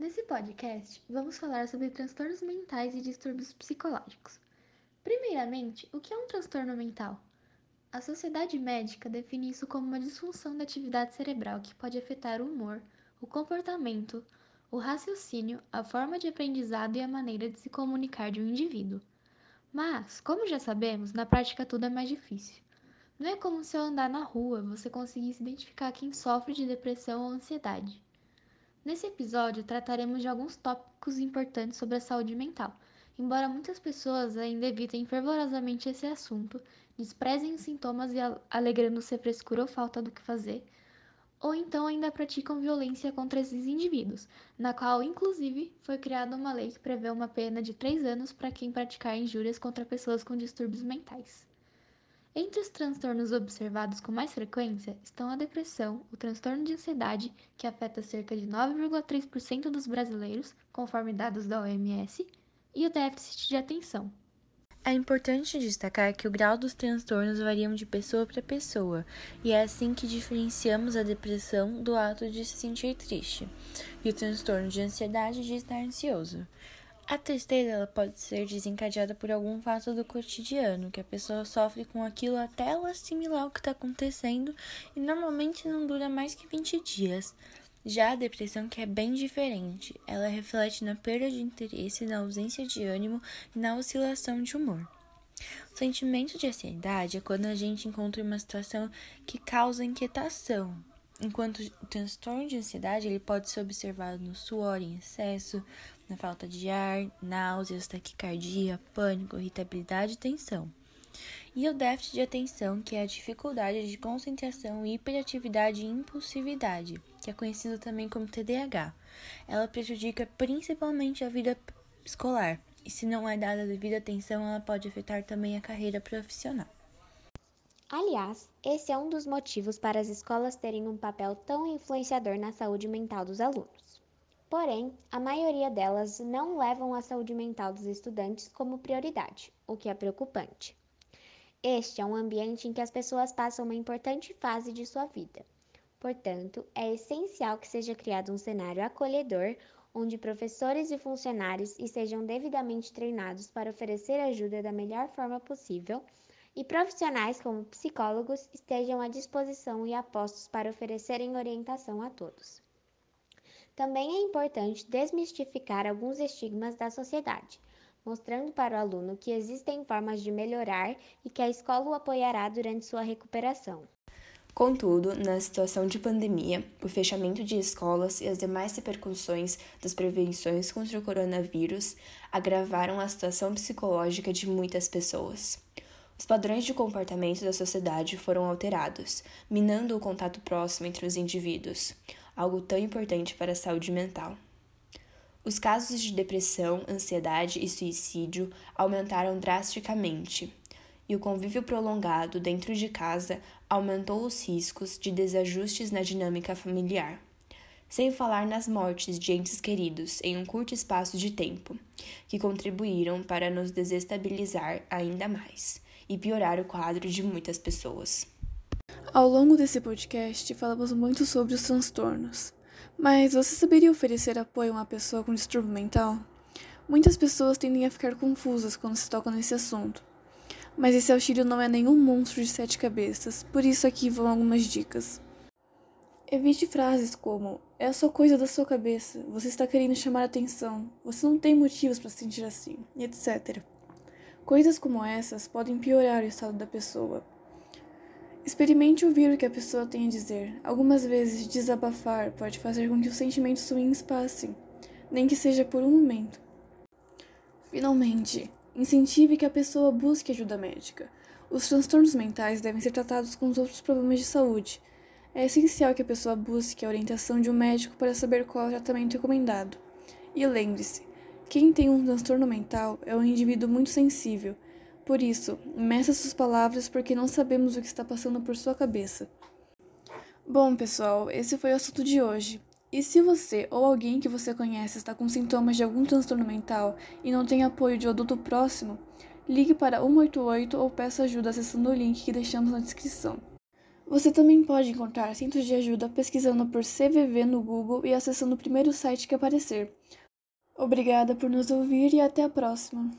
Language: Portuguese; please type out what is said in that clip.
Nesse podcast, vamos falar sobre transtornos mentais e distúrbios psicológicos. Primeiramente, o que é um transtorno mental? A sociedade médica define isso como uma disfunção da atividade cerebral que pode afetar o humor, o comportamento, o raciocínio, a forma de aprendizado e a maneira de se comunicar de um indivíduo. Mas, como já sabemos, na prática tudo é mais difícil. Não é como se ao andar na rua você conseguisse identificar quem sofre de depressão ou ansiedade. Nesse episódio, trataremos de alguns tópicos importantes sobre a saúde mental. Embora muitas pessoas ainda evitem fervorosamente esse assunto, desprezem os sintomas e alegrando-se a frescura ou falta do que fazer, ou então ainda praticam violência contra esses indivíduos, na qual, inclusive, foi criada uma lei que prevê uma pena de 3 anos para quem praticar injúrias contra pessoas com distúrbios mentais. Entre os transtornos observados com mais frequência estão a depressão, o transtorno de ansiedade, que afeta cerca de 9,3% dos brasileiros, conforme dados da OMS, e o déficit de atenção. É importante destacar que o grau dos transtornos varia de pessoa para pessoa, e é assim que diferenciamos a depressão do ato de se sentir triste, e o transtorno de ansiedade de estar ansioso. A tristeza ela pode ser desencadeada por algum fato do cotidiano, que a pessoa sofre com aquilo até ela assimilar o que está acontecendo e normalmente não dura mais que 20 dias. Já a depressão, que é bem diferente, ela reflete na perda de interesse, na ausência de ânimo e na oscilação de humor. O sentimento de ansiedade é quando a gente encontra uma situação que causa inquietação, enquanto o transtorno de ansiedade ele pode ser observado no suor em excesso, na falta de ar, náuseas, taquicardia, pânico, irritabilidade e tensão. E o déficit de atenção, que é a dificuldade de concentração, hiperatividade e impulsividade, que é conhecido também como TDAH. Ela prejudica principalmente a vida escolar, e se não é dada devida atenção, ela pode afetar também a carreira profissional. Aliás, esse é um dos motivos para as escolas terem um papel tão influenciador na saúde mental dos alunos. Porém, a maioria delas não levam a saúde mental dos estudantes como prioridade, o que é preocupante. Este é um ambiente em que as pessoas passam uma importante fase de sua vida. Portanto, é essencial que seja criado um cenário acolhedor onde professores e funcionários estejam devidamente treinados para oferecer ajuda da melhor forma possível e profissionais como psicólogos estejam à disposição e apostos para oferecerem orientação a todos. Também é importante desmistificar alguns estigmas da sociedade, mostrando para o aluno que existem formas de melhorar e que a escola o apoiará durante sua recuperação. Contudo, na situação de pandemia, o fechamento de escolas e as demais repercussões das prevenções contra o coronavírus agravaram a situação psicológica de muitas pessoas. Os padrões de comportamento da sociedade foram alterados, minando o contato próximo entre os indivíduos algo tão importante para a saúde mental. Os casos de depressão, ansiedade e suicídio aumentaram drasticamente, e o convívio prolongado dentro de casa aumentou os riscos de desajustes na dinâmica familiar. Sem falar nas mortes de entes queridos em um curto espaço de tempo, que contribuíram para nos desestabilizar ainda mais e piorar o quadro de muitas pessoas. Ao longo desse podcast, falamos muito sobre os transtornos. Mas você saberia oferecer apoio a uma pessoa com distúrbio mental? Muitas pessoas tendem a ficar confusas quando se tocam nesse assunto. Mas esse auxílio não é nenhum monstro de sete cabeças, por isso aqui vão algumas dicas. Evite frases como: é só coisa da sua cabeça, você está querendo chamar atenção, você não tem motivos para se sentir assim, etc. Coisas como essas podem piorar o estado da pessoa, Experimente ouvir o que a pessoa tem a dizer. Algumas vezes, desabafar pode fazer com que os sentimentos ruins passem, nem que seja por um momento. Finalmente, incentive que a pessoa busque ajuda médica. Os transtornos mentais devem ser tratados com os outros problemas de saúde. É essencial que a pessoa busque a orientação de um médico para saber qual é o tratamento recomendado. E lembre-se, quem tem um transtorno mental é um indivíduo muito sensível por isso, meça suas palavras porque não sabemos o que está passando por sua cabeça. Bom, pessoal, esse foi o assunto de hoje. E se você ou alguém que você conhece está com sintomas de algum transtorno mental e não tem apoio de um adulto próximo, ligue para 188 ou peça ajuda acessando o link que deixamos na descrição. Você também pode encontrar centros de ajuda pesquisando por CVV no Google e acessando o primeiro site que aparecer. Obrigada por nos ouvir e até a próxima!